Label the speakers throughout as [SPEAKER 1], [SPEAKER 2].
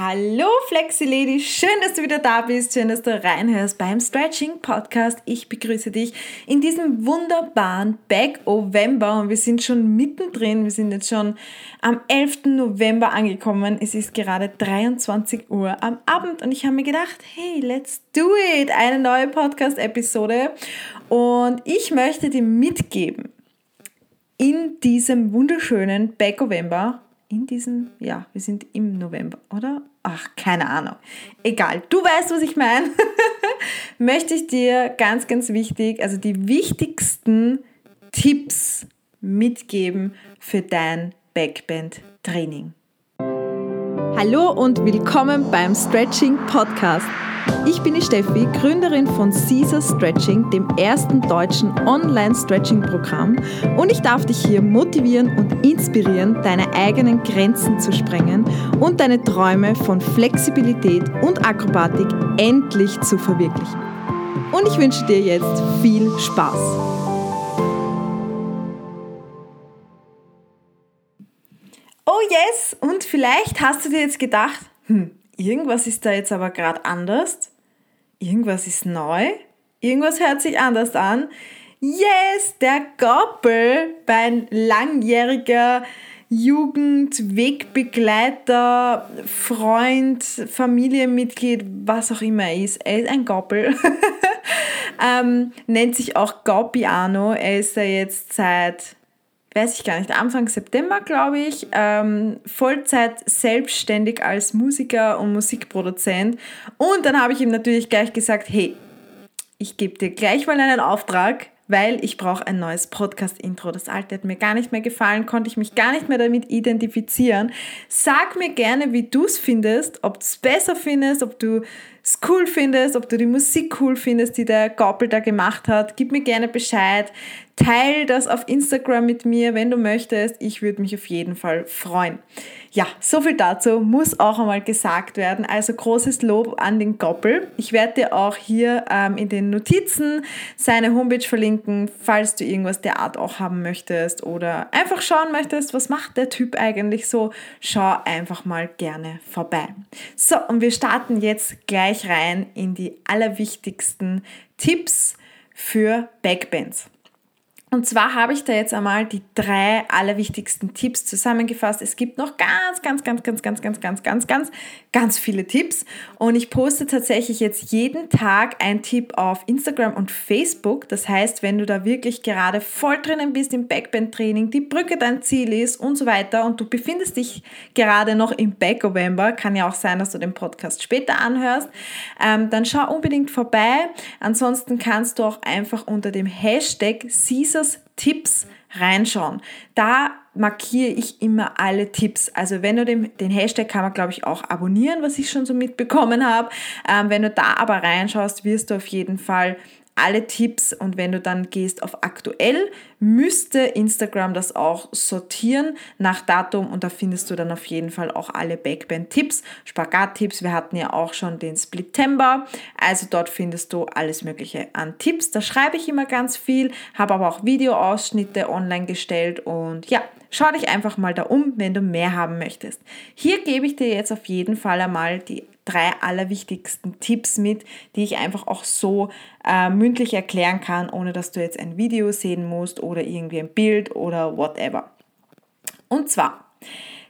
[SPEAKER 1] Hallo Flexi Lady, schön, dass du wieder da bist, schön, dass du reinhörst beim Stretching Podcast. Ich begrüße dich in diesem wunderbaren Back November und wir sind schon mittendrin. Wir sind jetzt schon am 11. November angekommen. Es ist gerade 23 Uhr am Abend und ich habe mir gedacht, hey, let's do it, eine neue Podcast-Episode und ich möchte dir mitgeben in diesem wunderschönen Back November in diesem, ja, wir sind im November, oder? Ach, keine Ahnung. Egal, du weißt, was ich meine. Möchte ich dir ganz, ganz wichtig, also die wichtigsten Tipps mitgeben für dein Backband-Training. Hallo und willkommen beim Stretching Podcast. Ich bin die Steffi, Gründerin von Caesar Stretching, dem ersten deutschen Online-Stretching-Programm und ich darf dich hier motivieren und inspirieren, deine eigenen Grenzen zu sprengen und deine Träume von Flexibilität und Akrobatik endlich zu verwirklichen. Und ich wünsche dir jetzt viel Spaß. Oh yes, und vielleicht hast du dir jetzt gedacht, hm, irgendwas ist da jetzt aber gerade anders. Irgendwas ist neu. Irgendwas hört sich anders an. Yes, der Goppel, mein langjähriger Jugendwegbegleiter, Freund, Familienmitglied, was auch immer er ist. Er ist ein Goppel. ähm, nennt sich auch Goppiano. Er ist ja jetzt seit weiß ich gar nicht, Anfang September, glaube ich, ähm, Vollzeit selbstständig als Musiker und Musikproduzent. Und dann habe ich ihm natürlich gleich gesagt, hey, ich gebe dir gleich mal einen Auftrag, weil ich brauche ein neues Podcast-Intro. Das alte hat mir gar nicht mehr gefallen, konnte ich mich gar nicht mehr damit identifizieren. Sag mir gerne, wie du es findest, ob du es besser findest, ob du es cool findest, ob du die Musik cool findest, die der Goppel da gemacht hat. Gib mir gerne Bescheid. Teil das auf Instagram mit mir, wenn du möchtest. Ich würde mich auf jeden Fall freuen. Ja, so viel dazu muss auch einmal gesagt werden. Also großes Lob an den Goppel. Ich werde dir auch hier ähm, in den Notizen seine Homepage verlinken, falls du irgendwas der Art auch haben möchtest oder einfach schauen möchtest, was macht der Typ eigentlich so. Schau einfach mal gerne vorbei. So, und wir starten jetzt gleich rein in die allerwichtigsten Tipps für Backbands. Und zwar habe ich da jetzt einmal die drei allerwichtigsten Tipps zusammengefasst. Es gibt noch ganz, ganz, ganz, ganz, ganz, ganz, ganz, ganz, ganz, ganz viele Tipps. Und ich poste tatsächlich jetzt jeden Tag einen Tipp auf Instagram und Facebook. Das heißt, wenn du da wirklich gerade voll drinnen bist im Backband-Training, die Brücke dein Ziel ist und so weiter und du befindest dich gerade noch im Back-November, kann ja auch sein, dass du den Podcast später anhörst, ähm, dann schau unbedingt vorbei. Ansonsten kannst du auch einfach unter dem Hashtag Caesar Users Tipps reinschauen. Da markiere ich immer alle Tipps. Also wenn du den, den Hashtag kann man, glaube ich, auch abonnieren, was ich schon so mitbekommen habe. Ähm, wenn du da aber reinschaust, wirst du auf jeden Fall alle Tipps und wenn du dann gehst auf aktuell, müsste Instagram das auch sortieren nach Datum und da findest du dann auf jeden Fall auch alle Backband-Tipps, Spagat-Tipps. Wir hatten ja auch schon den Splitember, also dort findest du alles Mögliche an Tipps. Da schreibe ich immer ganz viel, habe aber auch Videoausschnitte online gestellt und ja, schau dich einfach mal da um, wenn du mehr haben möchtest. Hier gebe ich dir jetzt auf jeden Fall einmal die drei allerwichtigsten Tipps mit, die ich einfach auch so äh, mündlich erklären kann, ohne dass du jetzt ein Video sehen musst oder irgendwie ein Bild oder whatever. Und zwar,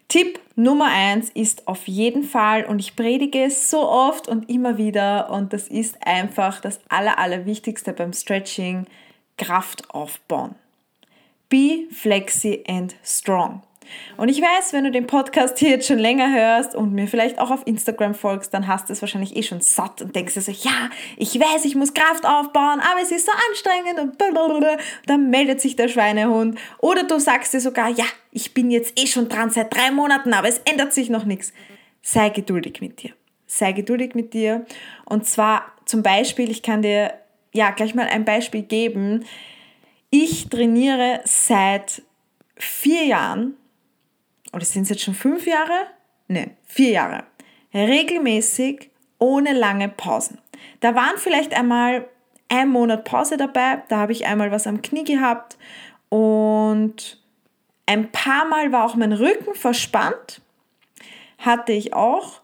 [SPEAKER 1] Tipp Nummer eins ist auf jeden Fall, und ich predige es so oft und immer wieder, und das ist einfach das Aller, Allerwichtigste beim Stretching, Kraft aufbauen. Be flexi and strong. Und ich weiß, wenn du den Podcast hier jetzt schon länger hörst und mir vielleicht auch auf Instagram folgst, dann hast du es wahrscheinlich eh schon satt und denkst dir so, ja, ich weiß, ich muss Kraft aufbauen, aber es ist so anstrengend und blablabla. dann meldet sich der Schweinehund. Oder du sagst dir sogar, ja, ich bin jetzt eh schon dran seit drei Monaten, aber es ändert sich noch nichts. Sei geduldig mit dir. Sei geduldig mit dir. Und zwar zum Beispiel, ich kann dir ja gleich mal ein Beispiel geben. Ich trainiere seit vier Jahren oder sind es jetzt schon fünf Jahre? Nein, vier Jahre. Regelmäßig, ohne lange Pausen. Da waren vielleicht einmal ein Monat Pause dabei, da habe ich einmal was am Knie gehabt und ein paar Mal war auch mein Rücken verspannt, hatte ich auch.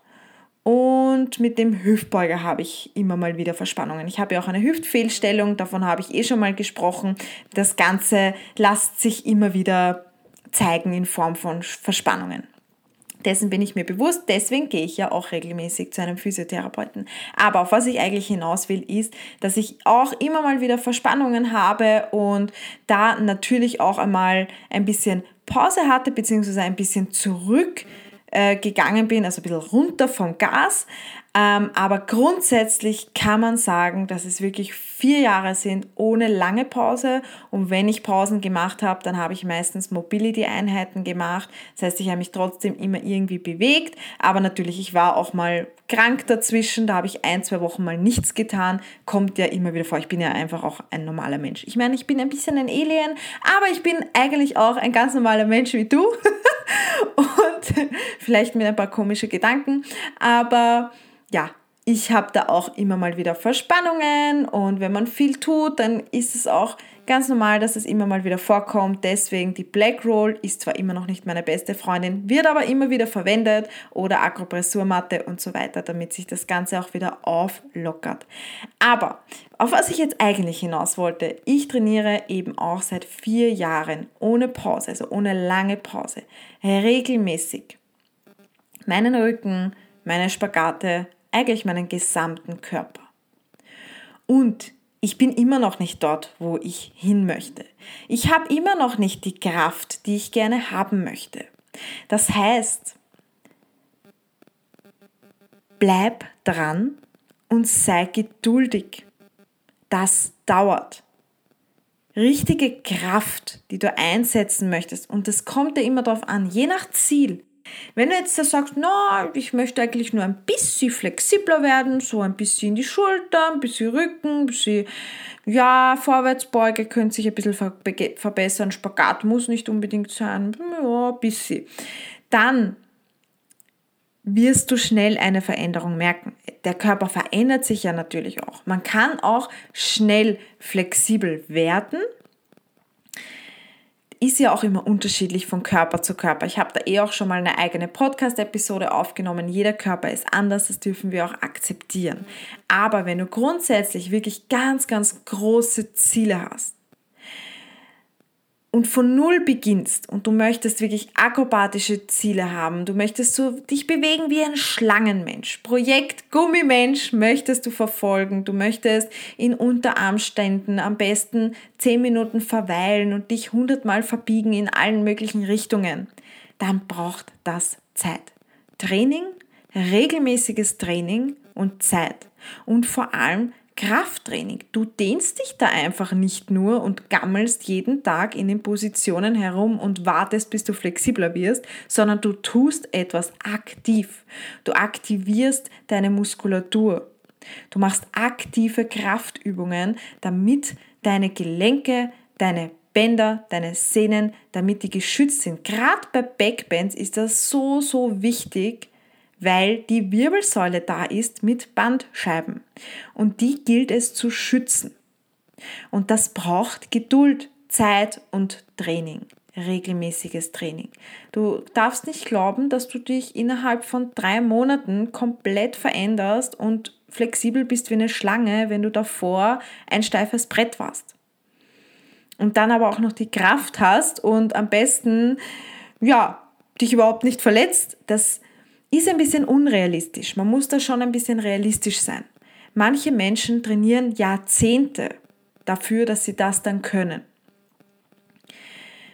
[SPEAKER 1] Und mit dem Hüftbeuger habe ich immer mal wieder Verspannungen. Ich habe ja auch eine Hüftfehlstellung, davon habe ich eh schon mal gesprochen. Das Ganze lässt sich immer wieder zeigen in Form von Verspannungen. Dessen bin ich mir bewusst, deswegen gehe ich ja auch regelmäßig zu einem Physiotherapeuten. Aber auf was ich eigentlich hinaus will, ist, dass ich auch immer mal wieder Verspannungen habe und da natürlich auch einmal ein bisschen Pause hatte, beziehungsweise ein bisschen zurück gegangen bin, also ein bisschen runter vom Gas. Ähm, aber grundsätzlich kann man sagen, dass es wirklich vier Jahre sind ohne lange Pause. Und wenn ich Pausen gemacht habe, dann habe ich meistens Mobility-Einheiten gemacht. Das heißt, ich habe mich trotzdem immer irgendwie bewegt. Aber natürlich, ich war auch mal krank dazwischen. Da habe ich ein, zwei Wochen mal nichts getan. Kommt ja immer wieder vor. Ich bin ja einfach auch ein normaler Mensch. Ich meine, ich bin ein bisschen ein Alien, aber ich bin eigentlich auch ein ganz normaler Mensch wie du. Und vielleicht mit ein paar komische Gedanken. Aber ja, ich habe da auch immer mal wieder Verspannungen und wenn man viel tut, dann ist es auch ganz normal, dass es immer mal wieder vorkommt. Deswegen die Black Roll ist zwar immer noch nicht meine beste Freundin, wird aber immer wieder verwendet oder Akupressurmatte und so weiter, damit sich das Ganze auch wieder auflockert. Aber auf was ich jetzt eigentlich hinaus wollte, ich trainiere eben auch seit vier Jahren ohne Pause, also ohne lange Pause, regelmäßig meinen Rücken, meine Spagate, eigentlich meinen gesamten Körper. Und ich bin immer noch nicht dort, wo ich hin möchte. Ich habe immer noch nicht die Kraft, die ich gerne haben möchte. Das heißt, bleib dran und sei geduldig. Das dauert. Richtige Kraft, die du einsetzen möchtest, und das kommt dir immer darauf an, je nach Ziel, wenn du jetzt sagst, na, ich möchte eigentlich nur ein bisschen flexibler werden, so ein bisschen in die Schulter, ein bisschen Rücken, ein bisschen, ja, Vorwärtsbeuge könnte sich ein bisschen verbessern, Spagat muss nicht unbedingt sein, ja, ein bisschen. Dann wirst du schnell eine Veränderung merken. Der Körper verändert sich ja natürlich auch. Man kann auch schnell flexibel werden, ist ja auch immer unterschiedlich von Körper zu Körper. Ich habe da eh auch schon mal eine eigene Podcast-Episode aufgenommen. Jeder Körper ist anders, das dürfen wir auch akzeptieren. Aber wenn du grundsätzlich wirklich ganz, ganz große Ziele hast, und von Null beginnst und du möchtest wirklich akrobatische Ziele haben, du möchtest so dich bewegen wie ein Schlangenmensch, Projekt Gummimensch möchtest du verfolgen, du möchtest in Unterarmständen am besten 10 Minuten verweilen und dich hundertmal verbiegen in allen möglichen Richtungen, dann braucht das Zeit. Training, regelmäßiges Training und Zeit. Und vor allem Krafttraining. Du dehnst dich da einfach nicht nur und gammelst jeden Tag in den Positionen herum und wartest, bis du flexibler wirst, sondern du tust etwas aktiv. Du aktivierst deine Muskulatur. Du machst aktive Kraftübungen, damit deine Gelenke, deine Bänder, deine Sehnen, damit die geschützt sind. Gerade bei Backbands ist das so, so wichtig, weil die Wirbelsäule da ist mit Bandscheiben und die gilt es zu schützen. Und das braucht Geduld, Zeit und Training, regelmäßiges Training. Du darfst nicht glauben, dass du dich innerhalb von drei Monaten komplett veränderst und flexibel bist wie eine Schlange, wenn du davor ein steifes Brett warst. Und dann aber auch noch die Kraft hast und am besten, ja, dich überhaupt nicht verletzt. Das ist ein bisschen unrealistisch. Man muss da schon ein bisschen realistisch sein. Manche Menschen trainieren Jahrzehnte dafür, dass sie das dann können.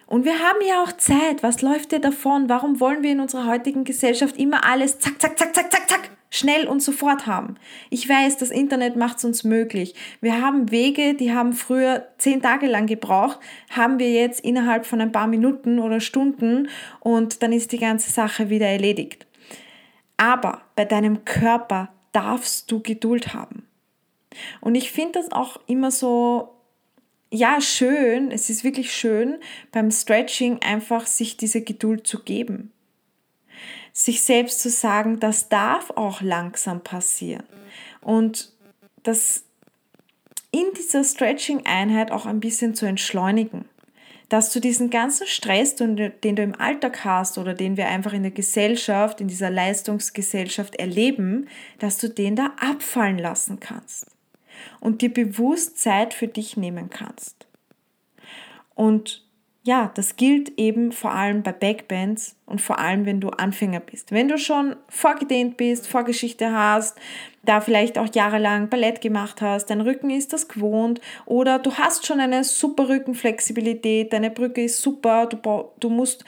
[SPEAKER 1] Und wir haben ja auch Zeit. Was läuft dir davon? Warum wollen wir in unserer heutigen Gesellschaft immer alles zack, zack, zack, zack, zack, zack, schnell und sofort haben? Ich weiß, das Internet macht es uns möglich. Wir haben Wege, die haben früher zehn Tage lang gebraucht, haben wir jetzt innerhalb von ein paar Minuten oder Stunden und dann ist die ganze Sache wieder erledigt. Aber bei deinem Körper darfst du Geduld haben. Und ich finde das auch immer so, ja, schön, es ist wirklich schön, beim Stretching einfach sich diese Geduld zu geben. Sich selbst zu sagen, das darf auch langsam passieren. Und das in dieser Stretching-Einheit auch ein bisschen zu entschleunigen. Dass du diesen ganzen Stress, den du im Alltag hast oder den wir einfach in der Gesellschaft, in dieser Leistungsgesellschaft erleben, dass du den da abfallen lassen kannst und dir bewusst Zeit für dich nehmen kannst. Und ja, das gilt eben vor allem bei Backbands und vor allem, wenn du Anfänger bist. Wenn du schon vorgedehnt bist, Vorgeschichte hast, da vielleicht auch jahrelang Ballett gemacht hast, dein Rücken ist das gewohnt oder du hast schon eine super Rückenflexibilität, deine Brücke ist super, du, du musst,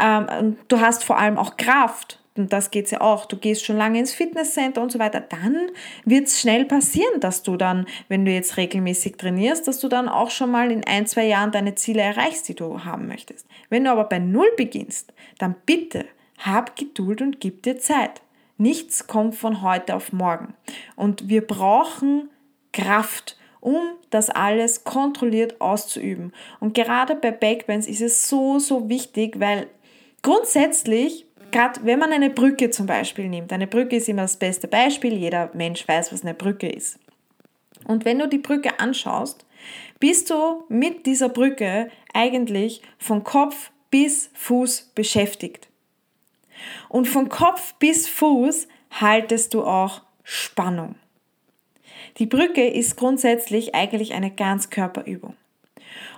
[SPEAKER 1] ähm, du hast vor allem auch Kraft und das geht ja auch, du gehst schon lange ins Fitnesscenter und so weiter, dann wird es schnell passieren, dass du dann, wenn du jetzt regelmäßig trainierst, dass du dann auch schon mal in ein, zwei Jahren deine Ziele erreichst, die du haben möchtest. Wenn du aber bei Null beginnst, dann bitte hab Geduld und gib dir Zeit. Nichts kommt von heute auf morgen. Und wir brauchen Kraft, um das alles kontrolliert auszuüben. Und gerade bei Backbands ist es so, so wichtig, weil grundsätzlich gerade wenn man eine Brücke zum Beispiel nimmt, eine Brücke ist immer das beste Beispiel, jeder Mensch weiß, was eine Brücke ist. Und wenn du die Brücke anschaust, bist du mit dieser Brücke eigentlich von Kopf bis Fuß beschäftigt. Und von Kopf bis Fuß haltest du auch Spannung. Die Brücke ist grundsätzlich eigentlich eine Ganzkörperübung.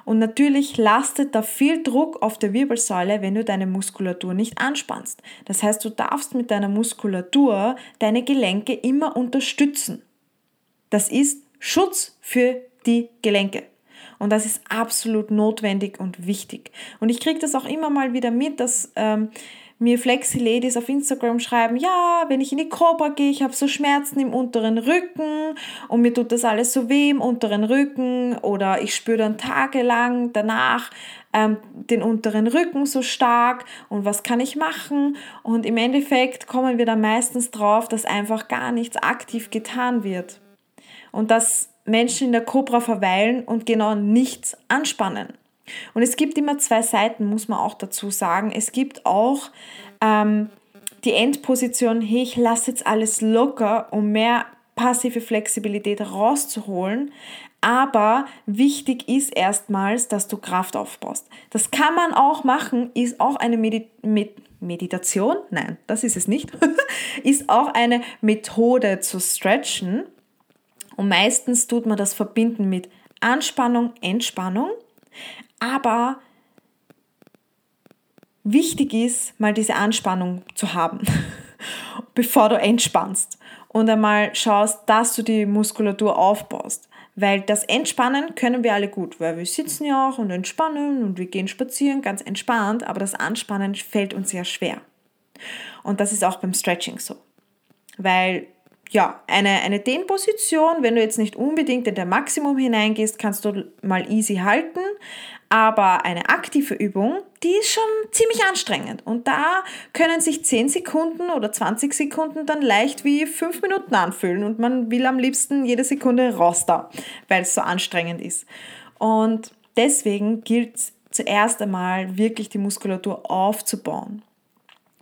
[SPEAKER 1] Und natürlich lastet da viel Druck auf der Wirbelsäule, wenn du deine Muskulatur nicht anspannst. Das heißt, du darfst mit deiner Muskulatur deine Gelenke immer unterstützen. Das ist Schutz für die Gelenke. Und das ist absolut notwendig und wichtig. Und ich kriege das auch immer mal wieder mit, dass ähm, mir Flexi-Ladies auf Instagram schreiben, ja, wenn ich in die Cobra gehe, ich habe so Schmerzen im unteren Rücken und mir tut das alles so weh im unteren Rücken oder ich spüre dann tagelang danach ähm, den unteren Rücken so stark und was kann ich machen? Und im Endeffekt kommen wir dann meistens drauf, dass einfach gar nichts aktiv getan wird und dass Menschen in der Cobra verweilen und genau nichts anspannen. Und es gibt immer zwei Seiten, muss man auch dazu sagen. Es gibt auch ähm, die Endposition, hey, ich lasse jetzt alles locker, um mehr passive Flexibilität rauszuholen. Aber wichtig ist erstmals, dass du Kraft aufbaust. Das kann man auch machen, ist auch eine Medi Med Meditation, nein, das ist es nicht, ist auch eine Methode zu stretchen. Und meistens tut man das verbinden mit Anspannung, Entspannung. Aber wichtig ist, mal diese Anspannung zu haben, bevor du entspannst und einmal schaust, dass du die Muskulatur aufbaust. Weil das Entspannen können wir alle gut, weil wir sitzen ja auch und entspannen und wir gehen spazieren, ganz entspannt, aber das Anspannen fällt uns sehr schwer. Und das ist auch beim Stretching so. Weil ja, eine, eine Dehnposition, wenn du jetzt nicht unbedingt in der Maximum hineingehst, kannst du mal easy halten, aber eine aktive Übung, die ist schon ziemlich anstrengend. Und da können sich 10 Sekunden oder 20 Sekunden dann leicht wie 5 Minuten anfühlen. Und man will am liebsten jede Sekunde da, weil es so anstrengend ist. Und deswegen gilt es zuerst einmal wirklich die Muskulatur aufzubauen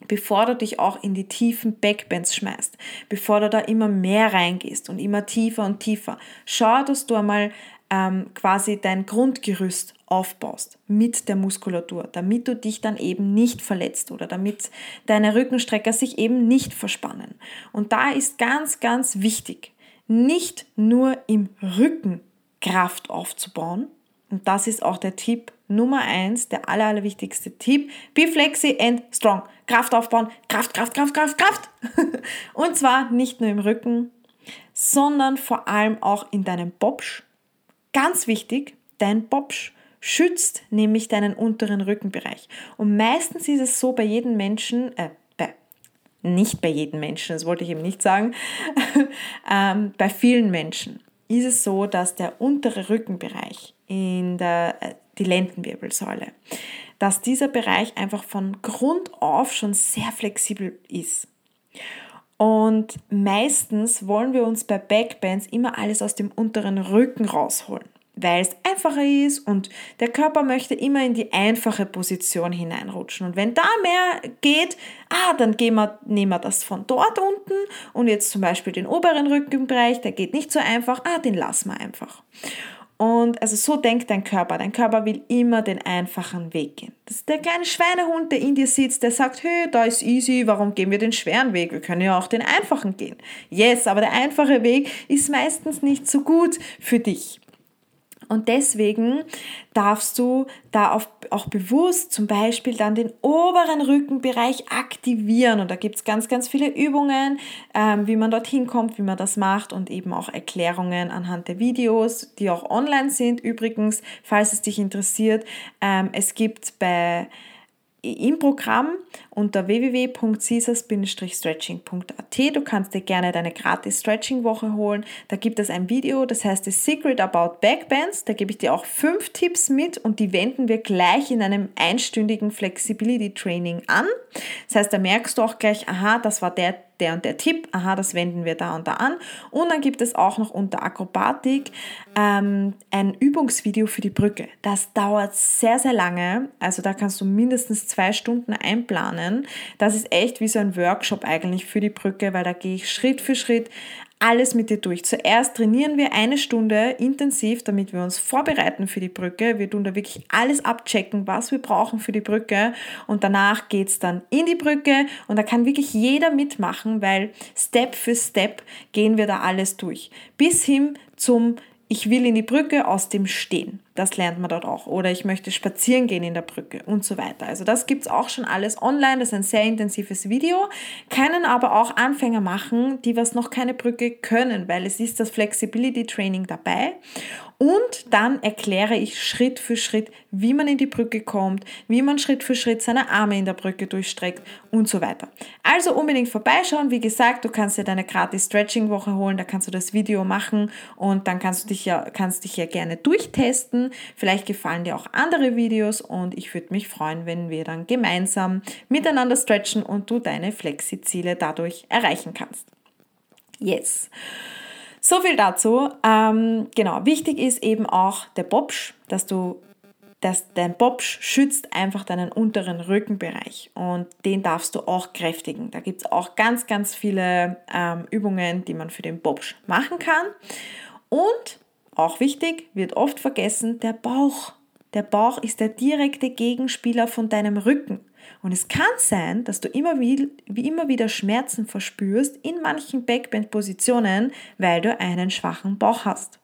[SPEAKER 1] bevor du dich auch in die tiefen Backbends schmeißt, bevor du da immer mehr reingehst und immer tiefer und tiefer. Schau, dass du einmal ähm, quasi dein Grundgerüst aufbaust mit der Muskulatur, damit du dich dann eben nicht verletzt oder damit deine Rückenstrecker sich eben nicht verspannen. Und da ist ganz, ganz wichtig, nicht nur im Rücken Kraft aufzubauen. Und das ist auch der Tipp Nummer eins, der aller, allerwichtigste Tipp. Be flexi and strong. Kraft aufbauen. Kraft, Kraft, Kraft, Kraft, Kraft. Und zwar nicht nur im Rücken, sondern vor allem auch in deinem Bobsch, Ganz wichtig, dein Bobsch schützt nämlich deinen unteren Rückenbereich. Und meistens ist es so bei jedem Menschen, äh, bei, nicht bei jedem Menschen, das wollte ich eben nicht sagen, ähm, bei vielen Menschen ist es so, dass der untere Rückenbereich in der, äh, die Lendenwirbelsäule, dass dieser Bereich einfach von Grund auf schon sehr flexibel ist. Und meistens wollen wir uns bei Backbands immer alles aus dem unteren Rücken rausholen, weil es einfacher ist und der Körper möchte immer in die einfache Position hineinrutschen. Und wenn da mehr geht, ah, dann gehen wir, nehmen wir das von dort unten und jetzt zum Beispiel den oberen Rückenbereich, der geht nicht so einfach, ah, den lassen wir einfach. Und also so denkt dein Körper. Dein Körper will immer den einfachen Weg gehen. Das ist der kleine Schweinehund, der in dir sitzt, der sagt, hey, da ist easy, warum gehen wir den schweren Weg? Wir können ja auch den einfachen gehen. Yes, aber der einfache Weg ist meistens nicht so gut für dich. Und deswegen darfst du da auch bewusst zum Beispiel dann den oberen Rückenbereich aktivieren. Und da gibt es ganz, ganz viele Übungen, ähm, wie man dorthin kommt, wie man das macht und eben auch Erklärungen anhand der Videos, die auch online sind. Übrigens, falls es dich interessiert, ähm, es gibt bei im Programm unter www.caesars-stretching.at. Du kannst dir gerne deine gratis Stretching-Woche holen. Da gibt es ein Video, das heißt The Secret About Backbands. Da gebe ich dir auch fünf Tipps mit und die wenden wir gleich in einem einstündigen Flexibility Training an. Das heißt, da merkst du auch gleich, aha, das war der der und der Tipp, aha, das wenden wir da und da an. Und dann gibt es auch noch unter Akrobatik ähm, ein Übungsvideo für die Brücke. Das dauert sehr, sehr lange. Also da kannst du mindestens zwei Stunden einplanen. Das ist echt wie so ein Workshop eigentlich für die Brücke, weil da gehe ich Schritt für Schritt alles mit dir durch. Zuerst trainieren wir eine Stunde intensiv, damit wir uns vorbereiten für die Brücke. Wir tun da wirklich alles abchecken, was wir brauchen für die Brücke. Und danach geht es dann in die Brücke und da kann wirklich jeder mitmachen, weil Step für Step gehen wir da alles durch. Bis hin zum ich will in die Brücke aus dem Stehen. Das lernt man dort auch. Oder ich möchte spazieren gehen in der Brücke und so weiter. Also das gibt es auch schon alles online. Das ist ein sehr intensives Video. Können aber auch Anfänger machen, die was noch keine Brücke können, weil es ist das Flexibility Training dabei. Und dann erkläre ich Schritt für Schritt, wie man in die Brücke kommt, wie man Schritt für Schritt seine Arme in der Brücke durchstreckt und so weiter. Also unbedingt vorbeischauen. Wie gesagt, du kannst dir deine gratis Stretching-Woche holen, da kannst du das Video machen und dann kannst du dich ja, kannst dich ja gerne durchtesten. Vielleicht gefallen dir auch andere Videos und ich würde mich freuen, wenn wir dann gemeinsam miteinander stretchen und du deine Flexi-Ziele dadurch erreichen kannst. Yes. So viel dazu. Ähm, genau, wichtig ist eben auch der Bobsch, dass du dass dein Bobsch schützt einfach deinen unteren Rückenbereich und den darfst du auch kräftigen. Da gibt es auch ganz, ganz viele ähm, Übungen, die man für den Bobsch machen kann. Und auch wichtig, wird oft vergessen, der Bauch. Der Bauch ist der direkte Gegenspieler von deinem Rücken. Und es kann sein, dass du immer wie, wie immer wieder Schmerzen verspürst in manchen Backbend-Positionen, weil du einen schwachen Bauch hast.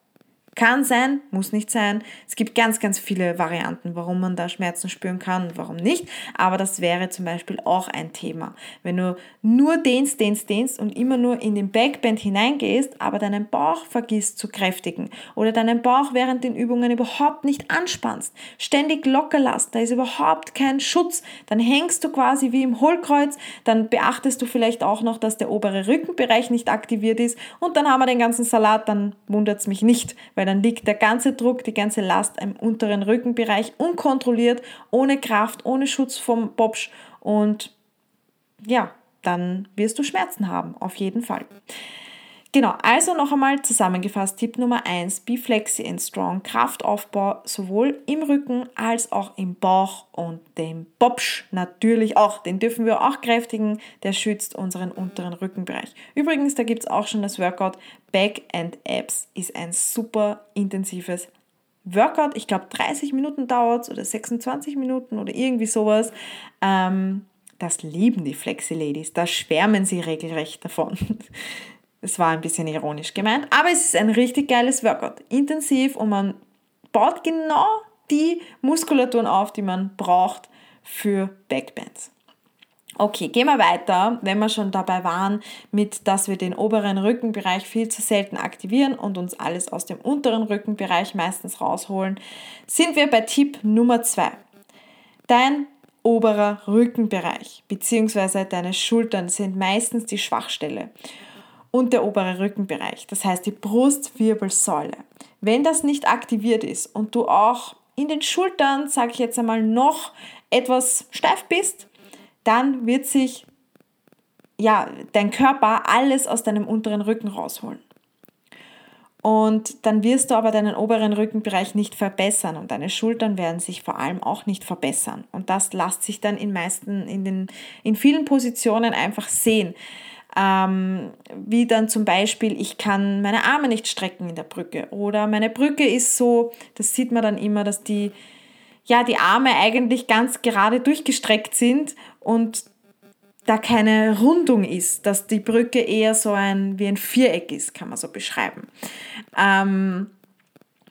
[SPEAKER 1] Kann sein, muss nicht sein. Es gibt ganz, ganz viele Varianten, warum man da Schmerzen spüren kann und warum nicht. Aber das wäre zum Beispiel auch ein Thema. Wenn du nur dehnst, dehnst, dehnst und immer nur in den Backbend hineingehst, aber deinen Bauch vergisst zu kräftigen oder deinen Bauch während den Übungen überhaupt nicht anspannst, ständig locker lässt, da ist überhaupt kein Schutz, dann hängst du quasi wie im Hohlkreuz, dann beachtest du vielleicht auch noch, dass der obere Rückenbereich nicht aktiviert ist und dann haben wir den ganzen Salat, dann wundert es mich nicht, weil dann liegt der ganze Druck, die ganze Last im unteren Rückenbereich unkontrolliert, ohne Kraft, ohne Schutz vom Bobsch und ja, dann wirst du Schmerzen haben, auf jeden Fall. Genau, also noch einmal zusammengefasst, Tipp Nummer 1, Be Flexi and Strong, Kraftaufbau sowohl im Rücken als auch im Bauch und dem Bobsch natürlich auch, den dürfen wir auch kräftigen, der schützt unseren unteren Rückenbereich. Übrigens, da gibt es auch schon das Workout Back and Abs, ist ein super intensives Workout, ich glaube 30 Minuten dauert es oder 26 Minuten oder irgendwie sowas. Ähm, das lieben die Flexi-Ladies, da schwärmen sie regelrecht davon. Es war ein bisschen ironisch gemeint, aber es ist ein richtig geiles Workout. Intensiv und man baut genau die Muskulaturen auf, die man braucht für Backbands. Okay, gehen wir weiter, wenn wir schon dabei waren, mit dass wir den oberen Rückenbereich viel zu selten aktivieren und uns alles aus dem unteren Rückenbereich meistens rausholen, sind wir bei Tipp Nummer 2. Dein oberer Rückenbereich bzw. deine Schultern sind meistens die Schwachstelle und der obere Rückenbereich, das heißt die Brustwirbelsäule. Wenn das nicht aktiviert ist und du auch in den Schultern, sage ich jetzt einmal, noch etwas steif bist, dann wird sich ja, dein Körper alles aus deinem unteren Rücken rausholen. Und dann wirst du aber deinen oberen Rückenbereich nicht verbessern und deine Schultern werden sich vor allem auch nicht verbessern. Und das lässt sich dann in meisten, in den, in vielen Positionen einfach sehen. Ähm, wie dann zum Beispiel, ich kann meine Arme nicht strecken in der Brücke oder meine Brücke ist so, das sieht man dann immer, dass die, ja, die Arme eigentlich ganz gerade durchgestreckt sind und da keine Rundung ist, dass die Brücke eher so ein, wie ein Viereck ist, kann man so beschreiben. Ähm,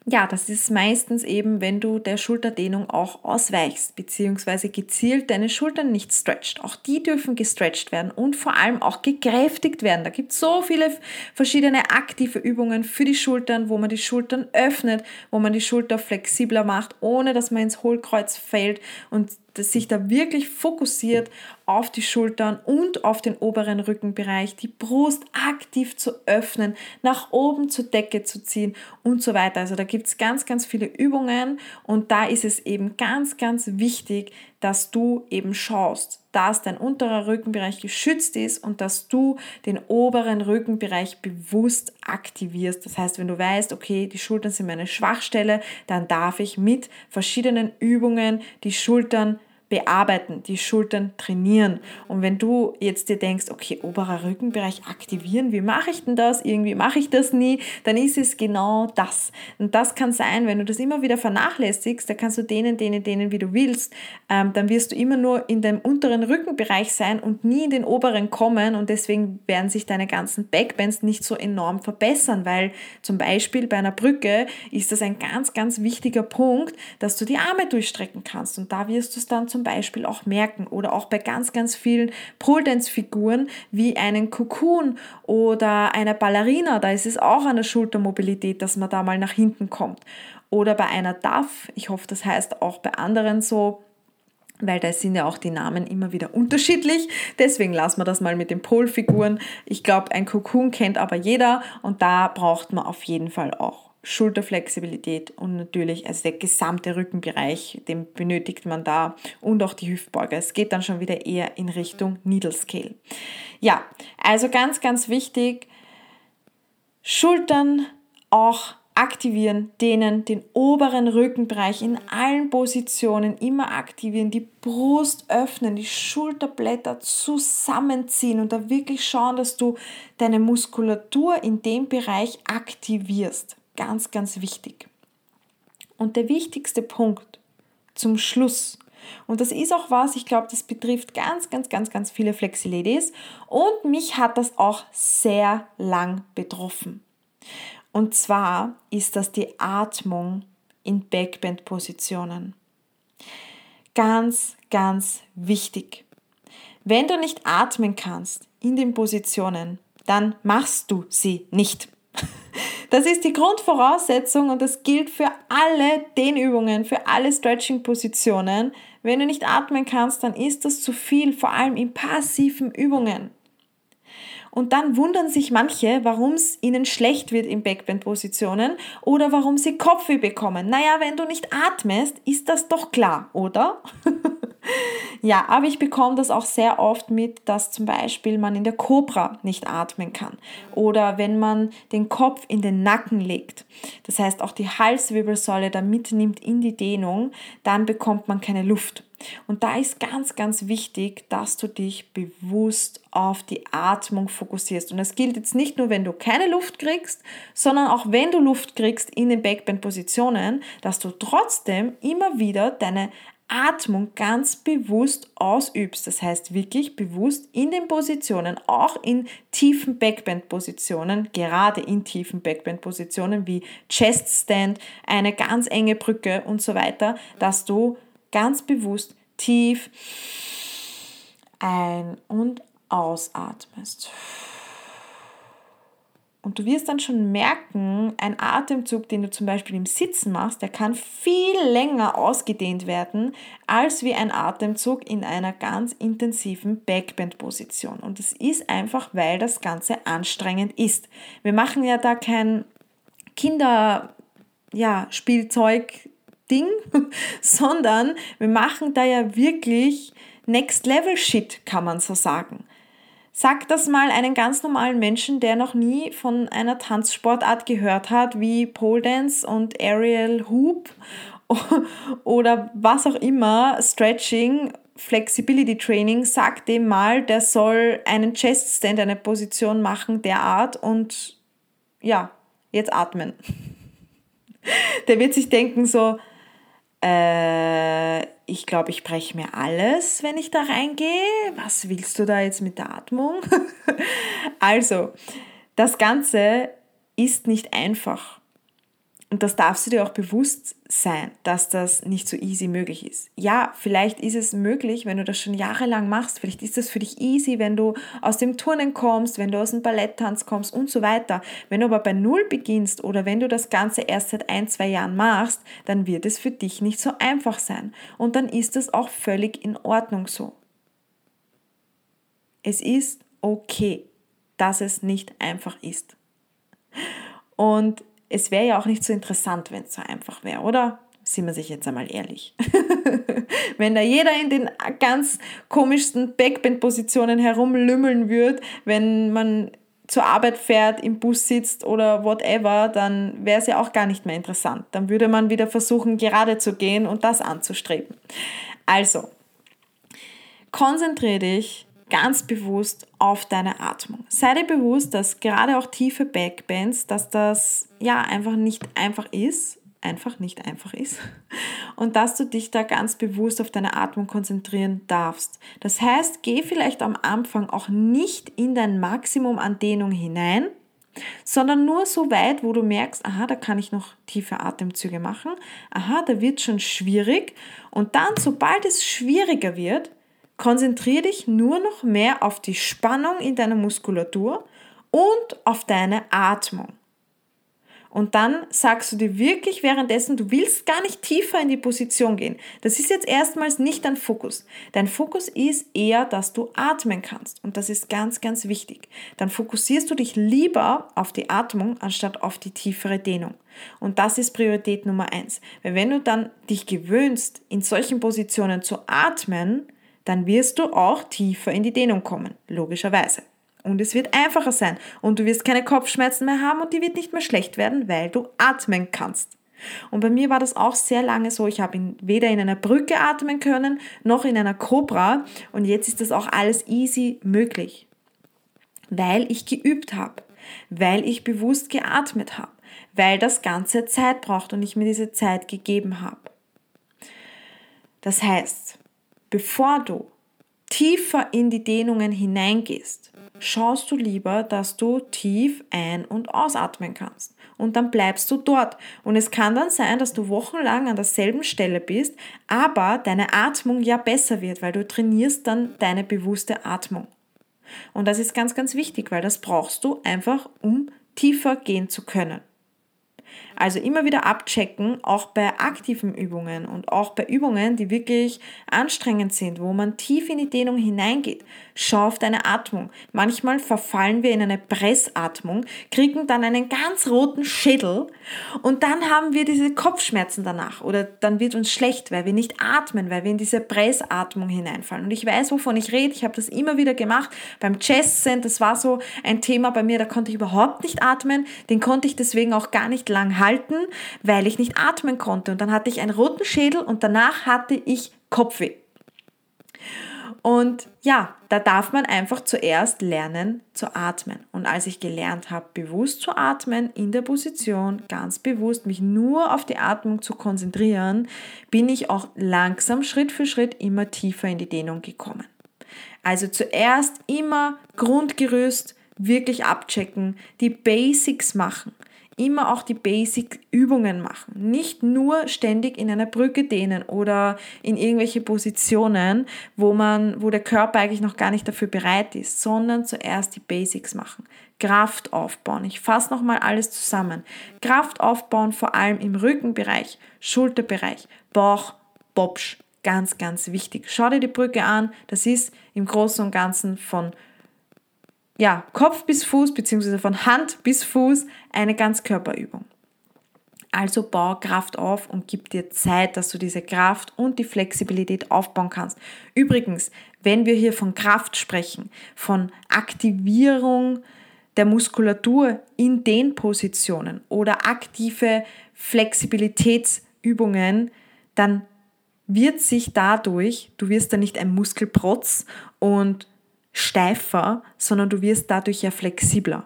[SPEAKER 1] ja, das ist meistens eben, wenn du der Schulterdehnung auch ausweichst, beziehungsweise gezielt deine Schultern nicht stretcht. Auch die dürfen gestretcht werden und vor allem auch gekräftigt werden. Da gibt es so viele verschiedene aktive Übungen für die Schultern, wo man die Schultern öffnet, wo man die Schulter flexibler macht, ohne dass man ins Hohlkreuz fällt und sich da wirklich fokussiert auf die Schultern und auf den oberen Rückenbereich, die Brust aktiv zu öffnen, nach oben zur Decke zu ziehen und so weiter. Also da gibt es ganz, ganz viele Übungen und da ist es eben ganz, ganz wichtig, dass du eben schaust, dass dein unterer Rückenbereich geschützt ist und dass du den oberen Rückenbereich bewusst aktivierst. Das heißt, wenn du weißt, okay, die Schultern sind meine Schwachstelle, dann darf ich mit verschiedenen Übungen die Schultern bearbeiten, die Schultern trainieren. Und wenn du jetzt dir denkst, okay, oberer Rückenbereich aktivieren, wie mache ich denn das? Irgendwie mache ich das nie, dann ist es genau das. Und das kann sein, wenn du das immer wieder vernachlässigst, da kannst du denen, denen, denen, wie du willst, ähm, dann wirst du immer nur in dem unteren Rückenbereich sein und nie in den oberen kommen und deswegen werden sich deine ganzen Backbends nicht so enorm verbessern, weil zum Beispiel bei einer Brücke ist das ein ganz, ganz wichtiger Punkt, dass du die Arme durchstrecken kannst und da wirst du es dann zum zum Beispiel auch merken oder auch bei ganz, ganz vielen Pole-Dance-Figuren wie einen Cocoon oder einer Ballerina, da ist es auch an der Schultermobilität, dass man da mal nach hinten kommt. Oder bei einer Duff, ich hoffe, das heißt auch bei anderen so, weil da sind ja auch die Namen immer wieder unterschiedlich. Deswegen lassen wir das mal mit den Polfiguren. Ich glaube, ein Cocoon kennt aber jeder und da braucht man auf jeden Fall auch Schulterflexibilität und natürlich also der gesamte Rückenbereich, den benötigt man da und auch die Hüftbeuge. Es geht dann schon wieder eher in Richtung Needle Scale. Ja, also ganz, ganz wichtig, Schultern auch aktivieren, dehnen, den oberen Rückenbereich in allen Positionen immer aktivieren, die Brust öffnen, die Schulterblätter zusammenziehen und da wirklich schauen, dass du deine Muskulatur in dem Bereich aktivierst. Ganz, ganz wichtig. Und der wichtigste Punkt zum Schluss, und das ist auch was, ich glaube, das betrifft ganz, ganz, ganz, ganz viele Flexi-Ladies und mich hat das auch sehr lang betroffen. Und zwar ist das die Atmung in Backbend-Positionen. Ganz, ganz wichtig. Wenn du nicht atmen kannst in den Positionen, dann machst du sie nicht. Das ist die Grundvoraussetzung und das gilt für alle Dehnübungen, für alle Stretching-Positionen. Wenn du nicht atmen kannst, dann ist das zu viel, vor allem in passiven Übungen. Und dann wundern sich manche, warum es ihnen schlecht wird in Backbend-Positionen oder warum sie Kopfweh bekommen. Naja, wenn du nicht atmest, ist das doch klar, oder? Ja, aber ich bekomme das auch sehr oft mit, dass zum Beispiel man in der Cobra nicht atmen kann oder wenn man den Kopf in den Nacken legt, das heißt auch die Halswirbelsäule da mitnimmt in die Dehnung, dann bekommt man keine Luft. Und da ist ganz, ganz wichtig, dass du dich bewusst auf die Atmung fokussierst. Und das gilt jetzt nicht nur, wenn du keine Luft kriegst, sondern auch wenn du Luft kriegst in den Backbend-Positionen, dass du trotzdem immer wieder deine Atmung ganz bewusst ausübst. Das heißt wirklich bewusst in den Positionen, auch in tiefen Backbend-Positionen, gerade in tiefen Backbend-Positionen wie Chest Stand, eine ganz enge Brücke und so weiter, dass du ganz bewusst tief ein- und ausatmest. Und du wirst dann schon merken, ein Atemzug, den du zum Beispiel im Sitzen machst, der kann viel länger ausgedehnt werden, als wie ein Atemzug in einer ganz intensiven Backbend-Position. Und das ist einfach, weil das Ganze anstrengend ist. Wir machen ja da kein Kinderspielzeug-Ding, sondern wir machen da ja wirklich Next-Level-Shit, kann man so sagen. Sag das mal einen ganz normalen Menschen, der noch nie von einer Tanzsportart gehört hat, wie Pole Dance und Aerial Hoop oder was auch immer, Stretching, Flexibility Training, sag dem mal, der soll einen Chest Stand, eine Position machen der Art und ja, jetzt atmen. der wird sich denken so, äh, ich glaube, ich breche mir alles, wenn ich da reingehe. Was willst du da jetzt mit der Atmung? also, das Ganze ist nicht einfach. Und das darfst du dir auch bewusst sein, dass das nicht so easy möglich ist. Ja, vielleicht ist es möglich, wenn du das schon jahrelang machst. Vielleicht ist das für dich easy, wenn du aus dem Turnen kommst, wenn du aus dem Balletttanz kommst und so weiter. Wenn du aber bei Null beginnst oder wenn du das Ganze erst seit ein, zwei Jahren machst, dann wird es für dich nicht so einfach sein. Und dann ist es auch völlig in Ordnung so. Es ist okay, dass es nicht einfach ist. Und es wäre ja auch nicht so interessant, wenn es so einfach wäre, oder? Sind wir sich jetzt einmal ehrlich. wenn da jeder in den ganz komischsten Backbend-Positionen herumlümmeln würde, wenn man zur Arbeit fährt, im Bus sitzt oder whatever, dann wäre es ja auch gar nicht mehr interessant. Dann würde man wieder versuchen, gerade zu gehen und das anzustreben. Also, konzentriere dich ganz bewusst auf deine Atmung. Sei dir bewusst, dass gerade auch tiefe Backbends, dass das ja einfach nicht einfach ist, einfach nicht einfach ist und dass du dich da ganz bewusst auf deine Atmung konzentrieren darfst. Das heißt, geh vielleicht am Anfang auch nicht in dein Maximum an Dehnung hinein, sondern nur so weit, wo du merkst, aha, da kann ich noch tiefe Atemzüge machen, aha, da wird schon schwierig und dann, sobald es schwieriger wird, Konzentriere dich nur noch mehr auf die Spannung in deiner Muskulatur und auf deine Atmung. Und dann sagst du dir wirklich währenddessen, du willst gar nicht tiefer in die Position gehen. Das ist jetzt erstmals nicht dein Fokus. Dein Fokus ist eher, dass du atmen kannst. Und das ist ganz, ganz wichtig. Dann fokussierst du dich lieber auf die Atmung anstatt auf die tiefere Dehnung. Und das ist Priorität Nummer eins. Weil wenn du dann dich gewöhnst, in solchen Positionen zu atmen, dann wirst du auch tiefer in die Dehnung kommen, logischerweise. Und es wird einfacher sein und du wirst keine Kopfschmerzen mehr haben und die wird nicht mehr schlecht werden, weil du atmen kannst. Und bei mir war das auch sehr lange so. Ich habe weder in einer Brücke atmen können, noch in einer Cobra. Und jetzt ist das auch alles easy möglich. Weil ich geübt habe, weil ich bewusst geatmet habe, weil das Ganze Zeit braucht und ich mir diese Zeit gegeben habe. Das heißt, bevor du tiefer in die Dehnungen hineingehst, schaust du lieber, dass du tief ein- und ausatmen kannst. Und dann bleibst du dort. Und es kann dann sein, dass du wochenlang an derselben Stelle bist, aber deine Atmung ja besser wird, weil du trainierst dann deine bewusste Atmung. Und das ist ganz, ganz wichtig, weil das brauchst du einfach, um tiefer gehen zu können. Also immer wieder abchecken, auch bei aktiven Übungen und auch bei Übungen, die wirklich anstrengend sind, wo man tief in die Dehnung hineingeht. Schau auf deine Atmung. Manchmal verfallen wir in eine Pressatmung, kriegen dann einen ganz roten Schädel und dann haben wir diese Kopfschmerzen danach oder dann wird uns schlecht, weil wir nicht atmen, weil wir in diese Pressatmung hineinfallen. Und ich weiß, wovon ich rede. Ich habe das immer wieder gemacht beim Chess Center. Das war so ein Thema bei mir, da konnte ich überhaupt nicht atmen. Den konnte ich deswegen auch gar nicht lang halten, weil ich nicht atmen konnte. Und dann hatte ich einen roten Schädel und danach hatte ich Kopfweh. Und ja, da darf man einfach zuerst lernen zu atmen. Und als ich gelernt habe, bewusst zu atmen, in der Position, ganz bewusst mich nur auf die Atmung zu konzentrieren, bin ich auch langsam Schritt für Schritt immer tiefer in die Dehnung gekommen. Also zuerst immer Grundgerüst wirklich abchecken, die Basics machen immer auch die Basic-Übungen machen. Nicht nur ständig in einer Brücke dehnen oder in irgendwelche Positionen, wo man, wo der Körper eigentlich noch gar nicht dafür bereit ist, sondern zuerst die Basics machen. Kraft aufbauen. Ich fasse nochmal alles zusammen. Kraft aufbauen, vor allem im Rückenbereich, Schulterbereich, Bauch, Bobsch. Ganz, ganz wichtig. Schau dir die Brücke an. Das ist im Großen und Ganzen von ja, Kopf bis Fuß, beziehungsweise von Hand bis Fuß eine Ganzkörperübung. Also bau Kraft auf und gib dir Zeit, dass du diese Kraft und die Flexibilität aufbauen kannst. Übrigens, wenn wir hier von Kraft sprechen, von Aktivierung der Muskulatur in den Positionen oder aktive Flexibilitätsübungen, dann wird sich dadurch, du wirst da nicht ein Muskelprotz und steifer, sondern du wirst dadurch ja flexibler.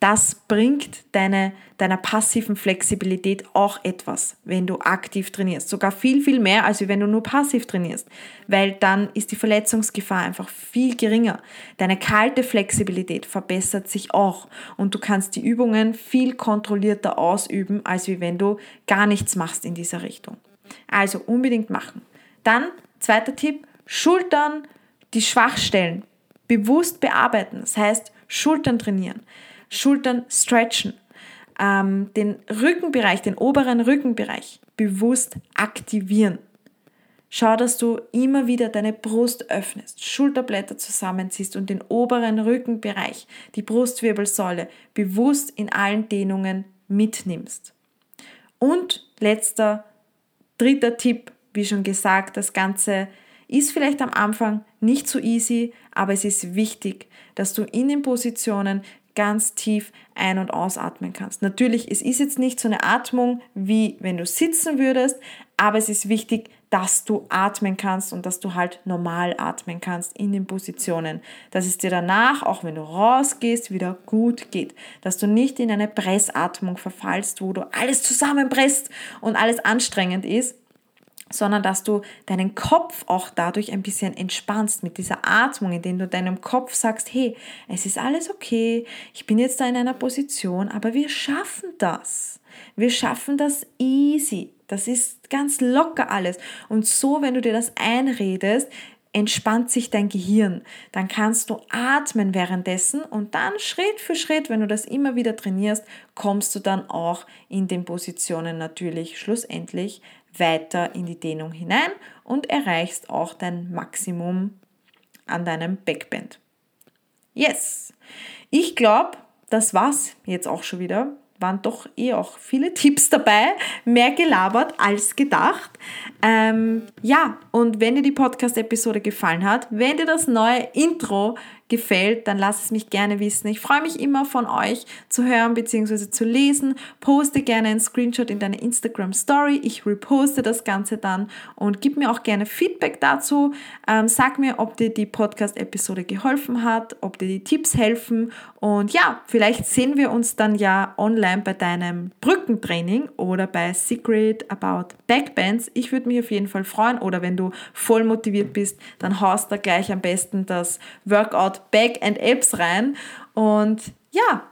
[SPEAKER 1] Das bringt deine, deiner passiven Flexibilität auch etwas, wenn du aktiv trainierst. Sogar viel, viel mehr, als wenn du nur passiv trainierst. Weil dann ist die Verletzungsgefahr einfach viel geringer. Deine kalte Flexibilität verbessert sich auch. Und du kannst die Übungen viel kontrollierter ausüben, als wenn du gar nichts machst in dieser Richtung. Also unbedingt machen. Dann, zweiter Tipp, Schultern, die Schwachstellen bewusst bearbeiten. Das heißt, Schultern trainieren. Schultern stretchen, ähm, den Rückenbereich, den oberen Rückenbereich bewusst aktivieren. Schau, dass du immer wieder deine Brust öffnest, Schulterblätter zusammenziehst und den oberen Rückenbereich, die Brustwirbelsäule, bewusst in allen Dehnungen mitnimmst. Und letzter, dritter Tipp, wie schon gesagt, das Ganze ist vielleicht am Anfang nicht so easy, aber es ist wichtig, dass du in den Positionen ganz tief ein- und ausatmen kannst. Natürlich, es ist jetzt nicht so eine Atmung, wie wenn du sitzen würdest, aber es ist wichtig, dass du atmen kannst und dass du halt normal atmen kannst in den Positionen. Dass es dir danach, auch wenn du rausgehst, wieder gut geht. Dass du nicht in eine Pressatmung verfallst, wo du alles zusammenpresst und alles anstrengend ist, sondern dass du deinen Kopf auch dadurch ein bisschen entspannst mit dieser Atmung, indem du deinem Kopf sagst, hey, es ist alles okay, ich bin jetzt da in einer Position, aber wir schaffen das. Wir schaffen das easy. Das ist ganz locker alles. Und so, wenn du dir das einredest, entspannt sich dein Gehirn. Dann kannst du atmen währenddessen und dann Schritt für Schritt, wenn du das immer wieder trainierst, kommst du dann auch in den Positionen natürlich schlussendlich weiter in die Dehnung hinein und erreichst auch dein Maximum an deinem Backbend. Yes! Ich glaube, das war's jetzt auch schon wieder waren doch eh auch viele Tipps dabei, mehr gelabert als gedacht. Ähm, ja, und wenn dir die Podcast-Episode gefallen hat, wenn dir das neue Intro gefällt, dann lass es mich gerne wissen. Ich freue mich immer von euch zu hören bzw. zu lesen. Poste gerne einen Screenshot in deine Instagram Story. Ich reposte das Ganze dann und gib mir auch gerne Feedback dazu. Ähm, sag mir, ob dir die Podcast-Episode geholfen hat, ob dir die Tipps helfen. Und ja, vielleicht sehen wir uns dann ja online bei deinem Brückentraining oder bei Secret About Backbands. Ich würde mich auf jeden Fall freuen. Oder wenn du voll motiviert bist, dann haust da gleich am besten das Workout Back and Apps rein. Und ja,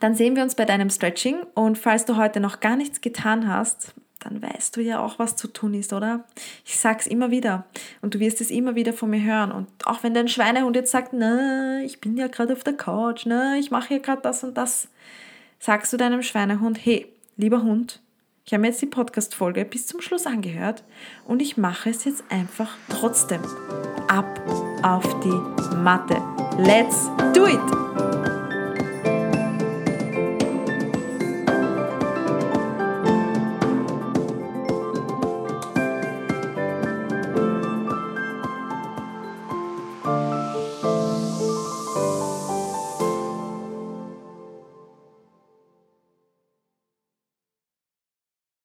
[SPEAKER 1] dann sehen wir uns bei deinem Stretching. Und falls du heute noch gar nichts getan hast, dann weißt du ja auch, was zu tun ist, oder? Ich sag's immer wieder und du wirst es immer wieder von mir hören. Und auch wenn dein Schweinehund jetzt sagt, na, ich bin ja gerade auf der Couch, na, ich mache hier gerade das und das, sagst du deinem Schweinehund, hey, lieber Hund, ich habe mir jetzt die Podcast-Folge bis zum Schluss angehört und ich mache es jetzt einfach trotzdem. Ab auf die Matte. Let's do it!